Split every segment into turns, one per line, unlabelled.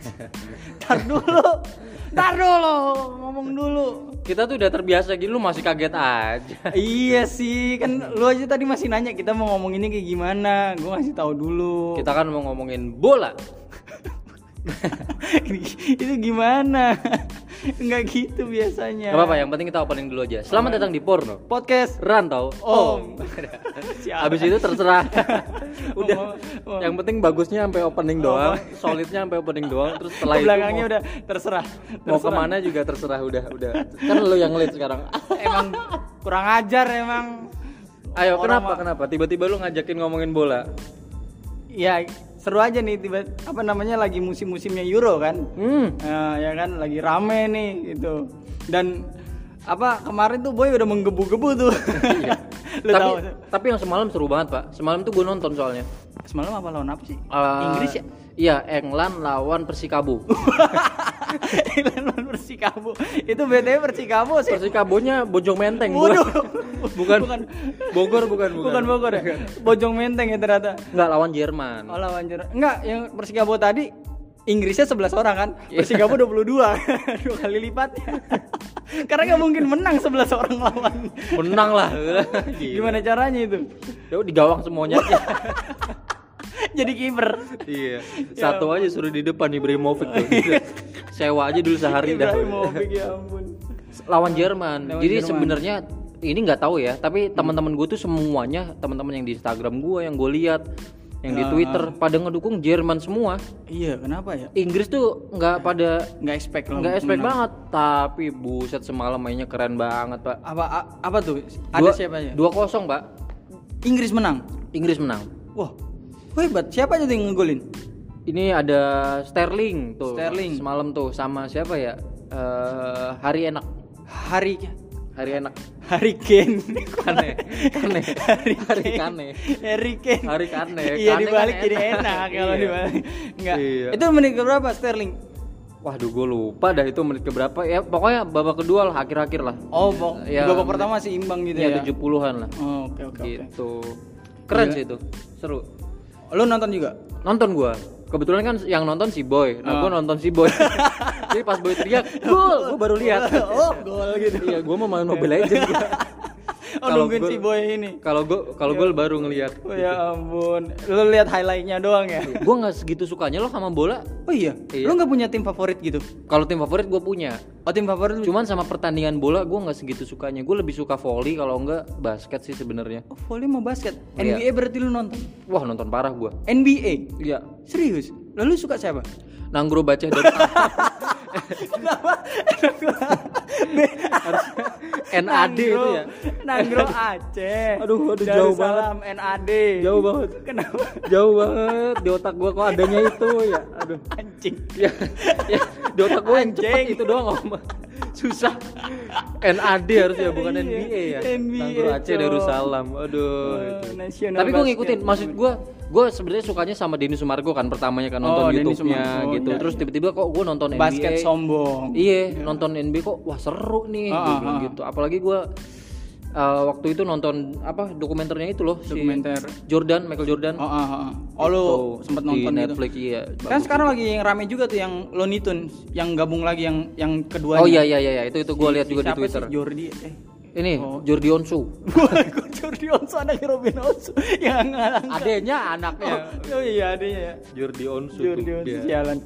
Tar dulu. Tar dulu, ngomong dulu.
Kita tuh udah terbiasa gini lu masih kaget aja.
iya sih, kan lu aja tadi masih nanya kita mau ngomong ini kayak gimana. Gua ngasih tahu dulu.
Kita kan mau ngomongin bola.
itu gimana? Enggak gitu biasanya.
Gak apa-apa, yang penting kita opening dulu aja. Selamat datang di Porno.
Podcast
Rantau.
Oh.
Siap. Habis itu terserah. Udah.
Oh, oh.
Yang penting bagusnya sampai opening doang, solidnya sampai opening doang, terus setelah itu
belakangnya
mau,
udah terserah.
mau
Terserah.
ke mana juga terserah udah udah. Kan lu yang lead sekarang.
Emang kurang ajar emang.
Ayo,
Orang
kenapa kenapa tiba-tiba lu ngajakin ngomongin bola?
Ya seru aja nih tiba apa namanya lagi musim-musimnya Euro kan.
Hmm.
Nah, ya kan lagi rame nih gitu. Dan apa kemarin tuh boy udah menggebu-gebu tuh. Lu
tapi
tahu
tapi yang semalam seru banget, Pak. Semalam tuh gue nonton soalnya.
semalam apa lawan apa sih?
Eh,
Inggris ya?
Iya, England lawan Persikabo.
Lawan Persikabo. Itu BTW Persikabo sih.
Persikabonya Bojong Menteng,
Waduh.
bukan.
Bukan.
Bogor bukan, bukan.
Bukan Bogor ya? Bojong Menteng ya ternyata.
Enggak lawan Jerman.
Oh lawan Jerman. Enggak, yang Persikabo tadi Inggrisnya 11 orang kan,
Iya.
Persikabo 22 Dua kali lipatnya Karena nggak mungkin menang 11 orang lawan
Menang lah.
Gimana caranya itu?
Ya di gawang semuanya.
Jadi kiper
iya. Satu aja suruh di depan Ibrahimovic tuh. Sewa aja dulu sehari dah.
Ibrahimovic ya ampun
Lawan Jerman.
Lawan
Jadi sebenarnya ini nggak tahu ya, tapi teman-teman gue tuh semuanya teman-teman yang di Instagram gue yang gue lihat yang di
Ah,
Twitter pada ngedukung Jerman semua.
Iya kenapa ya?
Inggris tuh nggak pada
Nggak expect
nggak expect
menang.
banget, tapi buset semalam mainnya keren banget pak.
Apa, a- apa tuh? Ada
Dua-
siapa ya?
Dua kosong pak.
Inggris menang
Inggris menang.
Wah hebat Siapa aja yang ngegolin?
Ini ada Sterling tuh.
Sterling.
Semalam tuh sama siapa ya? Eh, hari enak.
Hari
Hari enak.
Hari Kane
Kane. Kane.
Hari
Hari
Kane. Hari Kane
Hari Kane.
Iya
Kane
dibalik
kan
jadi
enak.
kalau
Iya.
dibalik Enggak
Iya.
Itu menit berapa Sterling?
Waduh gue lupa dah itu menit keberapa ya pokoknya babak kedua lah akhir-akhir lah
Oh, bok.
Ya,
babak pertama masih imbang gitu
ya
ya.
70-an lah
Oh, oke oke oke.
gitu keren
Iya.
sih itu seru
Lu nonton juga?
nonton gua kebetulan kan yang nonton si boy nah
Oh.
gua nonton si boy jadi pas boy teriak gol gua baru lihat
oh, gol gitu.
iya gua mau main mobile legend gua.
Oh,
Kalau
nungguin
gol-
si boy ini.
kalau gua kalau gol baru ngelihat
Oh ya ampun. Lu lihat highlightnya doang ya?
gua nggak segitu sukanya loh sama bola
Oh iya.
Iya.
Lu nggak punya tim favorit gitu?
kalau tim favorit gua punya
Oh, tim favorit
cuman sama pertandingan bola gua nggak segitu sukanya gua lebih suka volley kalau enggak basket sih sebenarnya
Oh, volley mau basket.
Iya.
NBA berarti lu nonton?
wah nonton parah gua
NBA.
iya
Serius? Lalu suka siapa?
Nanggro baca dari
Kenapa?
NAD itu ya.
Nanggro Aceh.
Aduh, aduh, jauh
Darussalam, NAD.
Jauh banget.
Kenapa?
Jauh banget di otak gua kok adanya itu ya. Aduh.
Anjing.
Ya, ya di otak gua yang
Anjing.
itu doang om. Susah. NAD harusnya bukan NBA ya.
NBA,
Nanggro Aceh. Darussalam. Aduh.
Oh,
Tapi gua
basket.
ngikutin maksud gua gua sebenarnya sukanya sama Denny Sumargo kan pertamanya kan nonton
Oh,
YouTube-nya gitu.
iya,
Terus
iya.
tiba-tiba kok gua nonton
Basket
NBA.
sombong.
Iya, nonton NBA kok wah seru nih
Ah,
gua
ah,
bilang
ah.
gitu. Apalagi gua uh, waktu itu nonton apa dokumenternya itu loh si
Dokumenter.
Jordan, Michael Jordan.
Oh, oh, oh. oh lu
Itu
sempat
di
nonton gitu.
Netflix iya.
Kan sekarang lagi yang rame juga tuh yang Looney Tunes yang gabung lagi yang yang keduanya.
Oh iya iya iya iya. itu itu gua
Si-
lihat
si
juga di Twitter.
sih? Jordi eh
Ini
Oh.
Jordi Onsu.
Kok Jordi Onsu anaknya Robin Onsu yang ngalang.
Adanya anaknya
Oh, iya adanya ya.
Jordi Onsu.
Jordi
tuh,
Onsu
dia.
sialan.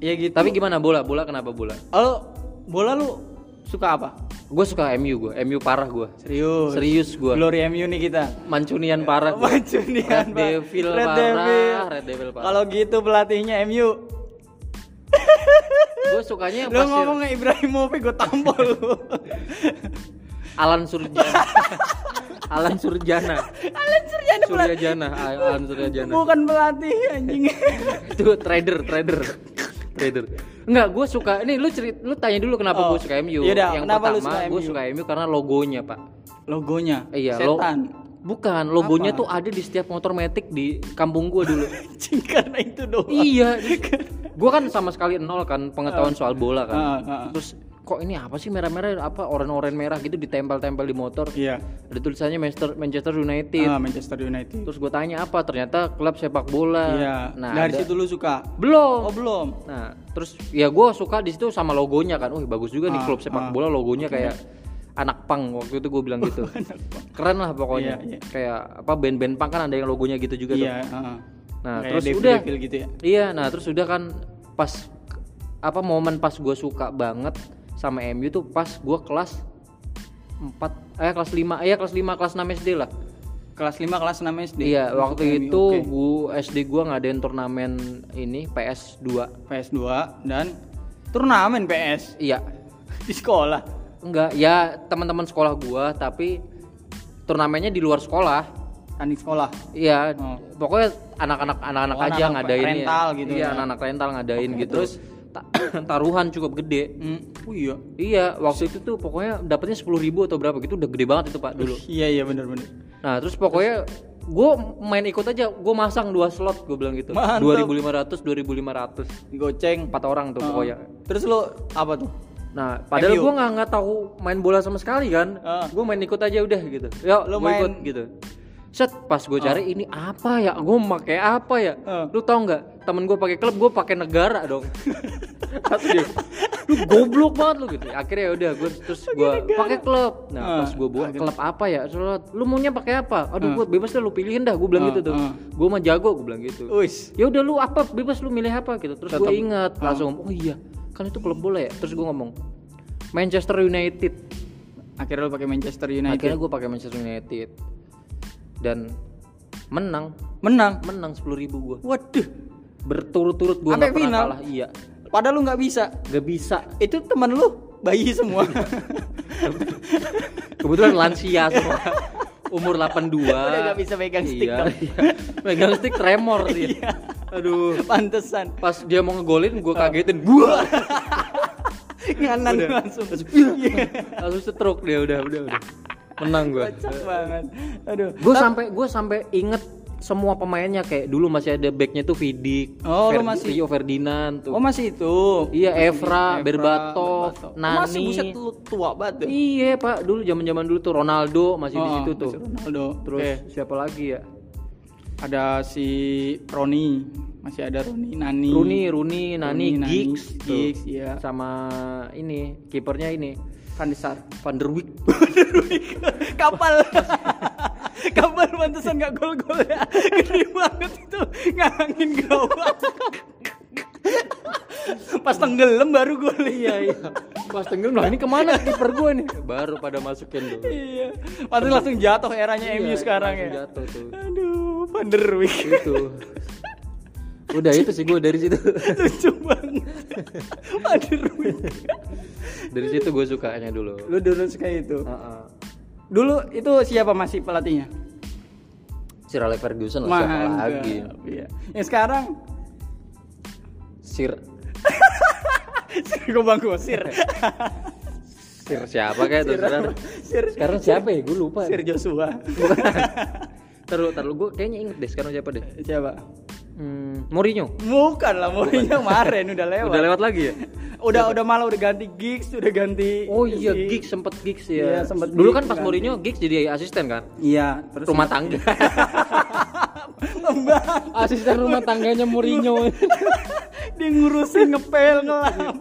Ya gitu.
Tapi gimana bola? Bola kenapa bola?
Oh, bola lu suka apa?
Gue suka MU gue, MU parah gue.
Serius.
Serius gue.
Glory MU nih kita.
Mancunian parah gua.
Mancunian,
Red. Devil
Red
parah,
Devil.
Red Devil parah.
Kalau gitu pelatihnya MU.
gue sukanya yang
Lu
pasir
ngomong Ibrahimovic gue tampol lu.
Alan Surjana. Alan Surjana.
Alan Suryana pelatih.
Suryajana, Alan Suryajana.
Bukan pelatih anjing.
itu trader trader trader enggak gue suka ini lu cerit lu tanya dulu kenapa
Oh,
gue suka MU
yaudah,
yang pertama gue suka MU karena logonya pak
Logonya.
iya lo
Setan.
bukan logonya
Apa?
tuh ada di setiap motor metik di kampung gue dulu
karena itu doang.
iya gue kan sama sekali nol kan pengetahuan soal bola kan
Ah, ah, ah.
terus kok ini apa sih merah-merah apa oranye-oranye merah gitu ditempel-tempel di motor
Iya.
ada tulisannya Manchester Manchester United
Ah, Manchester United.
terus gue tanya apa ternyata klub sepak bola
Iya.
nah
Dari
ada-
situ lu suka.
belum
Oh, belum.
Nah, terus ya gue suka di situ sama logonya kan. Wih bagus juga nih
Ah,
klub sepak
ah.
bola logonya kayak anak pang waktu itu gue bilang gitu. Keren lah pokoknya.
Iya, iya.
Kayak apa band-band pang kan ada yang logonya gitu juga tuh.
Iya, heeh.
Nah,
Kayak
terus
Devil
udah
Devil gitu ya.
Iya, nah terus udah kan pas apa momen pas gue suka banget sama MU tuh pas gue kelas 4 eh kelas 5 eh kelas 5 kelas 6 SD lah.
Kelas 5 kelas 6 SD.
Iya, waktu
MU,
itu
oke.
gua SD gua ngadain turnamen ini PS2.
PS2 dan turnamen PS
Iya,
di sekolah.
Enggak, ya teman-teman sekolah gua, tapi turnamennya di luar sekolah.
Tanding sekolah.
Iya,
Oh.
pokoknya anak-anak anak-anak
Oh,
aja
anak-anak
ngadain ya.
rental gitu
Iya,
ya.
anak-anak rental ngadain
Oke,
gitu.
terus?
Ta- taruhan cukup gede.
Hmm. Oh iya.
Iya, waktu itu tuh pokoknya dapetnya 10.000 ribu atau berapa gitu udah gede banget itu Pak dulu.
Iya iya benar benar.
Nah, terus pokoknya gue main ikut aja, gue masang dua slot gue bilang gitu.
Mantap.
2500 2500.
Goceng.
Empat orang tuh pokoknya.
Terus lu apa tuh?
Nah, padahal gue nggak nggak tahu main bola sama sekali kan.
Ah.
Gue main ikut aja udah gitu. Yuk,
Lu
gua
main-
ikut gitu. Set, pas gue cari ini apa ya? Gue pakai apa ya?
Ah.
Lu tau nggak? Temen gue pakai klub, gue pakai negara dong. Terus dia, lu goblok banget lu gitu. Akhirnya ya udah gue terus gue pakai klub. Nah,
Ah,
pas gue bawa klub apa ya? Terus, lu maunya pakai apa? Aduh,
Ah.
gue bebas deh lu pilihin dah. Gue bilang
Ah,
gitu tuh.
ah.
Gue mah jago, gue bilang gitu ya udah lu apa bebas lu milih apa gitu terus gue inget
Ah.
langsung oh iya kan itu klub bola ya terus gue ngomong Manchester United
Akhirnya lu pakai Manchester United.
akhirnya gue pakai Manchester United dan menang
menang.
menang sepuluh ribu gue
Waduh.
berturut-turut gue nggak pernah
final?
kalah iya
Padahal lu nggak bisa.
gak bisa
Itu teman lu bayi semua.
kebetulan lansia semua umur 82
Udah nggak bisa megang stick
iya,
dong.
iya. megang stick tremor dia aduh
Pantesan.
pas dia mau ngegolin gue kagetin buah
Nganan
Udah.
langsung. Iya.
langsung stroke dia udah udah udah menang gue
Kocak banget. Aduh.
gue sampai gue sampai inget semua pemainnya kayak dulu masih ada backnya tuh Vidik,
Oh, lu
Fer-
masih-
Rio Ferdinand tuh.
Oh masih itu.
Iya, Evra,
Evra,
Berbatov,
Berbatov. Oh,
Nani.
Masih buset lu tua banget. tuh.
Iya pak, dulu zaman zaman dulu tuh Ronaldo masih di
Oh,
situ tuh.
masih Ronaldo.
Terus
Oke.
siapa lagi ya?
ada si Roni, masih ada Roni, Nani.
Rooney, Rooney, Nani,
Rooney, Nani,
Giggs, tuh.
Giggs, iya.
Sama ini kipernya ini
Van.
Van der Wijk.
Kapal. Kapal pantesan nggak gol-gol ya. Gede banget itu ngangin gawang. Pas tenggelam baru gol
iya iya. Pas tenggelam lah ini ke mana kiper gue nih? Baru pada masukin tuh.
Iya. Pasti langsung jatuh eranya MU
Iya,
sekarang
langsung
ya.
Jatuh tuh.
Aduh, Van der Wijk.
Itu. Udah itu sih gue dari situ.
Lucu banget. Van der Wijk.
Dari situ gue sukanya dulu.
Lu dulu suka itu.
Heeh.
Dulu itu siapa masih pelatihnya?
Sir Alex Ferguson lah siapa lagi?
Iya. Yang sekarang
Sir
Gue bangku Sir.
Sir siapa kayak tuh sekarang?
Sir.
Sekarang siapa ya? Gue lupa.
Sir Joshua.
Taruh, taruh gue kayaknya inget deh sekarang siapa deh?
Siapa?
Hmm, Mourinho.
Bukan lah, Mourinho kemarin udah lewat.
Udah lewat lagi ya?
Udah udah malah udah ganti gigs, udah ganti.
Oh iya,
si-
Giggs sempet Giggs
Iya,
ya.
sempet
Dulu kan pas
ganti.
Mourinho Giggs jadi asisten kan?
Iya, terus
Rumah tangga.
Pembantu.
asisten rumah tangganya Mourinho.
Dia ngurusin ngepel ngelap.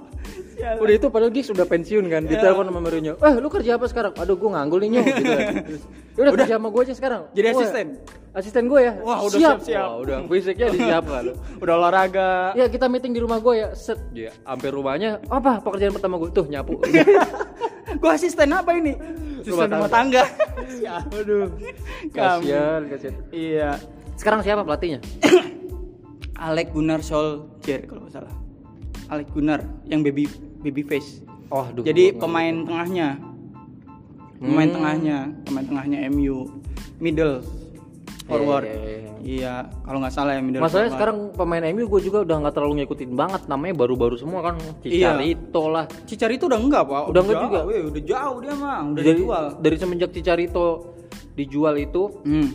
Sialan.
udah itu padahal Giggs udah pensiun kan. Ditelepon sama Mourinho. Eh, lu kerja apa sekarang? Aduh, gue nganggur nih Nyo. gitu kan. Terus, "Ya udah kerja sama gue aja sekarang.
Jadi
Wah,
asisten?
Asisten gue ya.
Wah, udah
Siap.
siap-siap.
Wah, udah fisiknya disiapkan.
Udah olahraga.
Ya kita meeting di rumah gue ya set ya sampai rumahnya apa pekerjaan pertama gue tuh nyapu
Gue asisten apa ini? Asisten rumah tangga. Ya,
aduh kasihan kasihan
Iya.
sekarang siapa pelatihnya
Alec Gunnar Solskjaer kalau nggak salah. Alec Gunnar yang baby baby face.
oh aduh
Jadi
gua nggak-
pemain tengahnya. Pemain
Hmm.
tengahnya, pemain tengahnya MU. Middle forward.
Iya, iya, iya.
Iya, kalau nggak salah ya middle
masalahnya
forward.
sekarang pemain MU gue juga udah nggak terlalu ngikutin banget namanya baru-baru semua kan
Iya.
Cicarito lah
Cicarito udah enggak, Pak.
Udah enggak
jauh,
juga?
weh, udah jauh dia mah, udah
dari,
dijual.
dari semenjak Cicarito dijual itu
Hmm.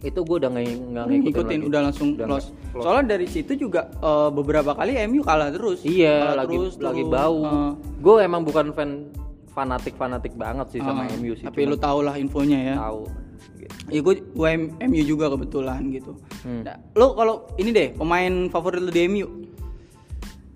itu gue udah nggak nggak ngikutin,
ngikutin
lagi.
udah langsung
Udah
close.
nggak close.
Soalnya dari situ juga eh, beberapa kali MU kalah terus.
iya
Kalah
lagi
terus,
lagi
terus.
bau
Eh,
gue emang bukan fan fanatik fanatik banget sih sama
eh,
MU sih
Tapi lu tau lah infonya ya.
tahu gitu.
Ya gue gue MU juga kebetulan gitu.
Hmm.
Nah, lu kalau ini deh pemain favorit lu di MU.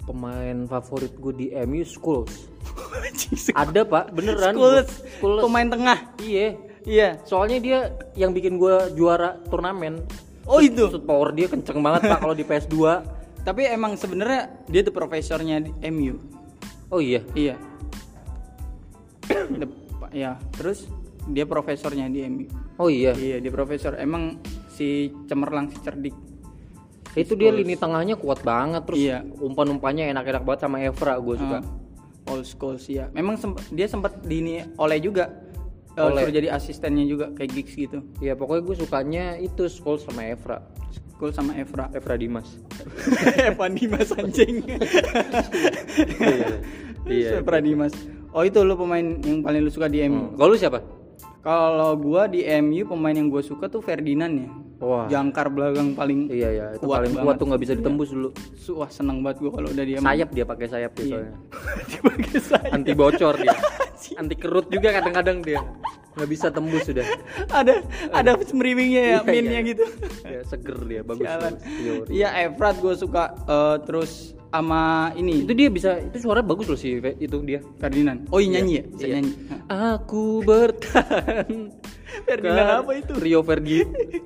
pemain favorit gue di MU Schools ada pak beneran
Schools,
Schools.
pemain tengah.
iya
Iya.
soalnya dia yang bikin gue juara turnamen
Oh itu.
Shoot power dia kenceng banget pak kalau di PS2
Tapi emang sebenarnya dia tuh profesornya di MU.
oh iya
Iya. Ya, terus dia profesornya di MU.
oh iya
Iya, dia profesor. Emang si cemerlang si cerdik.
itu dia lini tengahnya kuat banget terus
Iya.
umpan-umpannya enak-enak banget sama Evra gue suka
Uh, old school sih ya. Memang semp- dia sempat di ini oleh juga. Uh,
Oleh.
suruh jadi asistennya juga kayak gigs gitu.
ya pokoknya gue sukanya itu Scholes sama Evra
School sama Evra.
Evra Dimas
Evan Dimas anjing.
iya iya
Evra Dimas. Oh itu lu pemain yang paling lu suka di MU.
Hmm. kalau lu siapa
Kalau gua di MU pemain yang gua suka tuh Ferdinand ya.
wah
Jangkar belakang paling
iya iya itu
Kuat
paling kuat
banget.
tuh nggak bisa ditembus dulu
Su- Wah seneng banget gua kalau udah dia
sayap dia pakai sayap dia
Iya.
soalnya
Dipakai sayap.
anti bocor dia anti kerut juga kadang-kadang dia nggak bisa tembus sudah
ada ada semeriwingnya ya,
Iya,
minnya
iya.
gitu.
ya seger dia bagus. Teori.
Iya Evrat gua suka eh, terus sama ini
itu dia bisa itu suara bagus loh sih itu dia
Ferdinand. Oh iya nyanyi ya? Bisa
Iya.
nyanyi.
aku bertahan
Ferdinand apa itu?
Rio Ferdi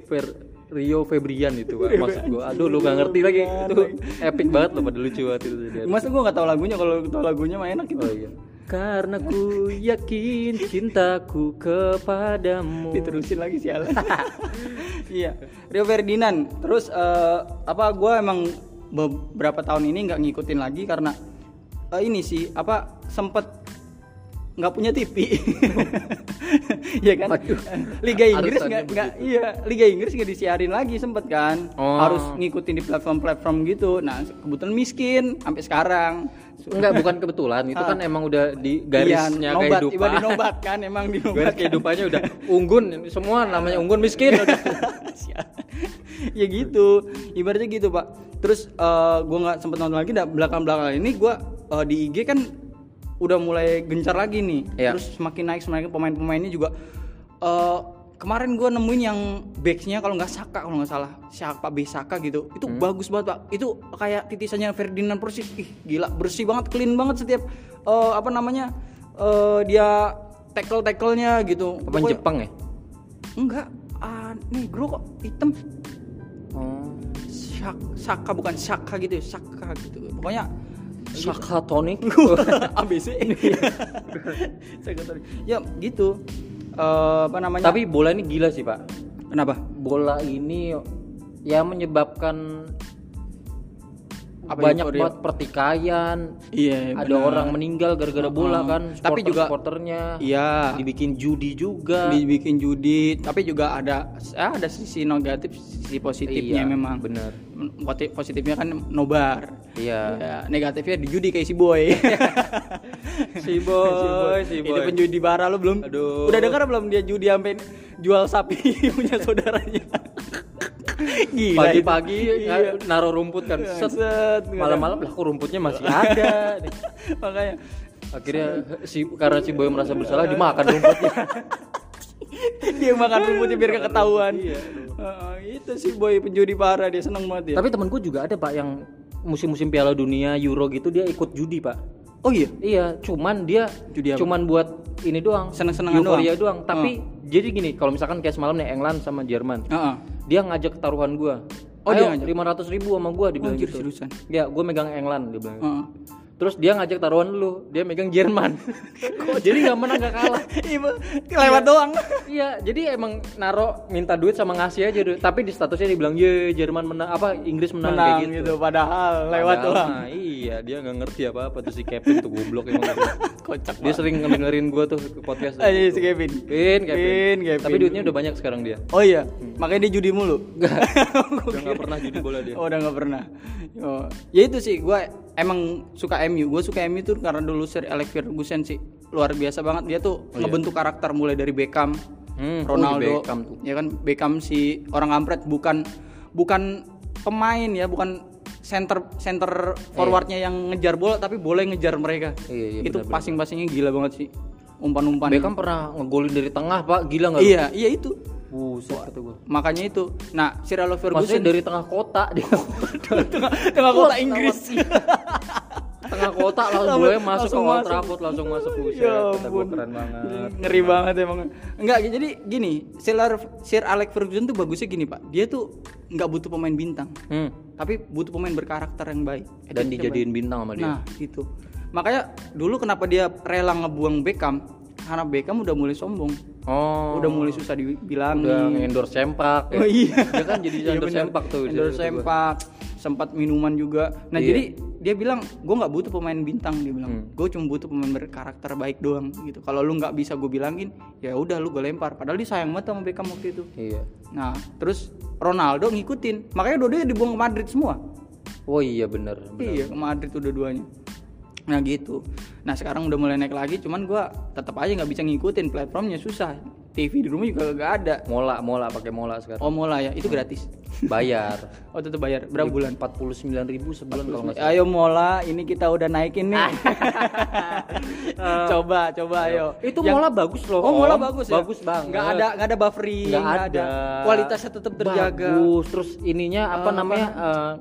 Fer, Rio Febrian itu Pak. maksud gua aduh lu gak ngerti lagi itu epic banget loh pada lucu banget itu dia.
Masa gua nggak tahu lagunya kalau tahu lagunya mah enak gitu.
oh iya karena ku yakin cintaku kepadamu.
Diterusin lagi sialan iya. Rio Ferdinand. Terus eh, apa gue emang beberapa tahun ini nggak ngikutin lagi karena eh, ini sih apa sempet nggak punya TV ya kan?
Waduh.
Liga Inggris nggak iya Liga Inggris nggak disiarin lagi sempet kan.
Oh.
harus ngikutin di platform-platform gitu. Nah kebetulan miskin sampai sekarang
Enggak bukan kebetulan. Itu kan emang udah di
Iya,
garisnya
nobat,
kehidupan.
tiba dinobat kan emang dinobat
garis kehidupannya udah unggun semua namanya unggun miskin.
Ya gitu. Ibaratnya gitu pak. Terus eh gue nggak sempet nonton lagi dah belakang belakang ini gue eh, di IG kan udah mulai gencar lagi nih.
Iya.
terus semakin naik semakin pemain-pemainnya juga eh kemarin gue nemuin yang backsnya kalau nggak Saka kalau nggak salah. Siapa B Saka gitu. Itu
Hmm.
bagus banget pak. Itu kayak titisannya Ferdinand persis. Ih gila. Bersih banget clean banget setiap eh, apa namanya eh, dia tackle tacklenya gitu.
Pemain
Pokoknya-
Jepang ya?
Enggak. Ah negro kok. Hitam.
Oh.
Shak, Saka bukan Saka gitu ya, Saka gitu. Pokoknya
Sakatonic
ABC. Saka ya gitu. Eh, apa namanya?
tapi bola ini gila sih pak
kenapa?
bola ini ya menyebabkan
Apa
banyak
euforia?
banget pertikaian
Iya,
ada
benar.
orang meninggal gara-gara bola kan
Tapi juga-
supporternya
Iya.
dibikin judi juga
Dibikin judi, tapi juga ada ya ada sisi negatif, sisi positifnya
Iya,
memang.
bener.
Poti- Positifnya kan nobar.
iya
Ya, negatifnya di judi kayak si boy.
si boy si
Ini
boy
penjudi bara lu belum?
Aduh.
Udah dengar belum dia judi sampai jual sapi punya saudaranya?
Pagi-pagi ya,
Iya.
naruh rumput kan set
Set,
malam-malam lah kok rumputnya masih ada.
Makanya
akhirnya si karena si boy merasa bersalah dimakan rumputnya
dia makan rumputnya biar gak ketahuan.
Iya,
itu sih boy penjudi parah dia seneng banget ya.
tapi temanku juga ada pak yang musim-musim Piala Dunia Euro gitu dia ikut judi pak
Oh iya.
Iya, cuman dia
Judi apa?
cuman buat ini doang,
Seneng-senengan doang?
doang. Tapi jadi gini, kalau misalkan kayak semalam nih England sama Jerman,
Heeh.
Dia ngajak taruhan gua.
Oh, dia
Ayo,
ngajak?
lima ratus ribu sama gua dibilang
Anjir,
gitu.
seriusan?
Ya, gua megang England dia bilang.
Heeh.
Terus dia ngajak taruhan lu, dia megang Jerman. jadi nggak menang nggak kalah.
Iya, lewat doang.
Iya, jadi emang naro minta duit sama ngasih aja duit. Tapi di statusnya dibilang ye Jerman menang apa Inggris menang,
Menang
kayak gitu.
gitu. padahal lewat
Padahal
doang.
iya, dia nggak ngerti apa-apa tuh si Kevin tuh goblok emang.
Kocak
Dia sering ngedengerin gua tuh ke podcast.
Aja si Kevin.
Kevin, Kevin.
Kevin.
Tapi duitnya udah banyak sekarang dia.
Oh iya, makanya dia judi mulu.
Udah nggak pernah judi bola dia.
Oh, udah nggak pernah. Oh. Ya itu sih, gue emang suka MU. Gue suka MU tuh karena dulu Sir Alex Ferguson sih luar biasa banget. Dia tuh
Oh, iya.
ngebentuk karakter mulai dari Beckham
Hmm,
Ronaldo,
oh, Beckham tuh.
ya kan Beckham si orang kampret bukan bukan pemain ya, bukan center center forwardnya yang ngejar bola tapi yang ngejar mereka.
Iya, iya,
itu passing-passingnya gila banget sih. Umpan-umpan.
Beckham pernah ngegolin dari tengah pak gila nggak lu?
Iya, iya itu.
buset kata gua
Makanya itu. Nah, Sir Alex
maksudnya
Ferguson
dari tengah kota dia
tengah, tengah kota Inggris.
Tengah kota langsung
Langsung-
boleh masuk ke Old
masuk.
Trafford langsung masuk buset
Ya ampun.
keren banget
Ngeri banget emang. Enggak, jadi gini, Sir, Sir Alex Ferguson tuh bagusnya gini, Pak. Dia tuh nggak butuh pemain bintang,
hmm.
tapi butuh pemain berkarakter yang baik.
dan dijadiin bintang sama
baik.
dia
Nah, gitu. Makanya dulu kenapa dia rela ngebuang Beckham? Karena Beckham udah mulai sombong.
oh
Udah mulai susah dibilangin.
udah endorse sempak ya.
Oh iya.
dia kan jadi
Iya
endorse
bener.
sempak tuh
Endorse sempak, sempat minuman juga. Nah
Iya.
jadi dia bilang gue nggak butuh pemain bintang dia bilang.
Hmm.
Gue cuma butuh pemain berkarakter baik doang gitu. Kalau lu nggak bisa gue bilangin, ya udah lu gue lempar. Padahal dia sayang banget sama Beckham waktu itu.
iya
Nah terus Ronaldo ngikutin, makanya dua-duanya dibuang ke Madrid semua.
oh iya bener, bener.
Iya ke Madrid tuh dua-duanya. Nah gitu. Nah sekarang udah mulai naik lagi, cuman gua tetap aja nggak bisa ngikutin platformnya susah. TV di rumah juga gak ada.
mola mola pakai mola sekarang
Oh mola ya, itu gratis.
bayar
Oh tetap bayar berapa bulan?
49.000 ribu sebulan kalau nggak
Ayo mola, ini kita udah naikin nih. coba, coba ayo.
itu
Yang-
mola bagus loh
Oh mola bagus ya.
bagus banget
Nggak ada nggak ada buffering,
nggak
nggak
ada.
Kualitasnya tetap terjaga.
bagus terus ininya apa
Eh,
namanya eh,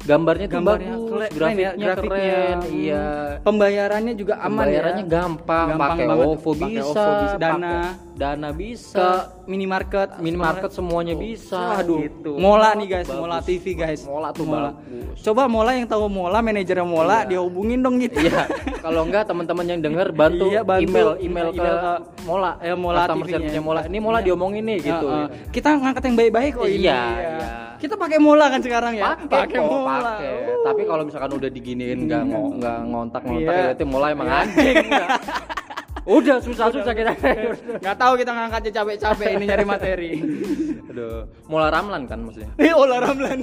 gambarnya tuh
Gambarnya
bagus
keren,
grafiknya,
ya, grafiknya.
keren iya
Pembayarannya juga aman
Pembayarannya
ya.
gampang,
Gampang
pakai. OVO bisa,
OVO bisa. Dana.
pakai Dana bisa,
Ke minimarket,
minimarket semuanya bisa.
Aduh,
gitu.
Mola nih guys,
Bagus.
Mola TV guys.
Mola tuh bagus.
Coba Mola yang tahu Mola, manajernya Mola, dia hubungin dong gitu.
Iya, kalau enggak teman-teman yang denger bantu,
Iya, bantu.
email email ke
Email ke
Mola,
eh, Mola TV-nya.
Mola. Ini Mola
Iya.
diomongin nih gitu.
Kita ngangkat yang baik-baik kok ini.
Iya, iya.
Kita pakai Mola kan sekarang ya?
Pakai kok, pakai. Tapi kalau misalkan udah diginiin nggak ngo- nggak ngontak-ngontak
Iya.
ya berarti Mola emang anjing. udah. Udah susah-susah kita.
Nggak tahu kita ngangkatnya capek-capek ini nyari materi.
Aduh, Mola Ramlan kan maksudnya.
Eh, Ola Ramlan.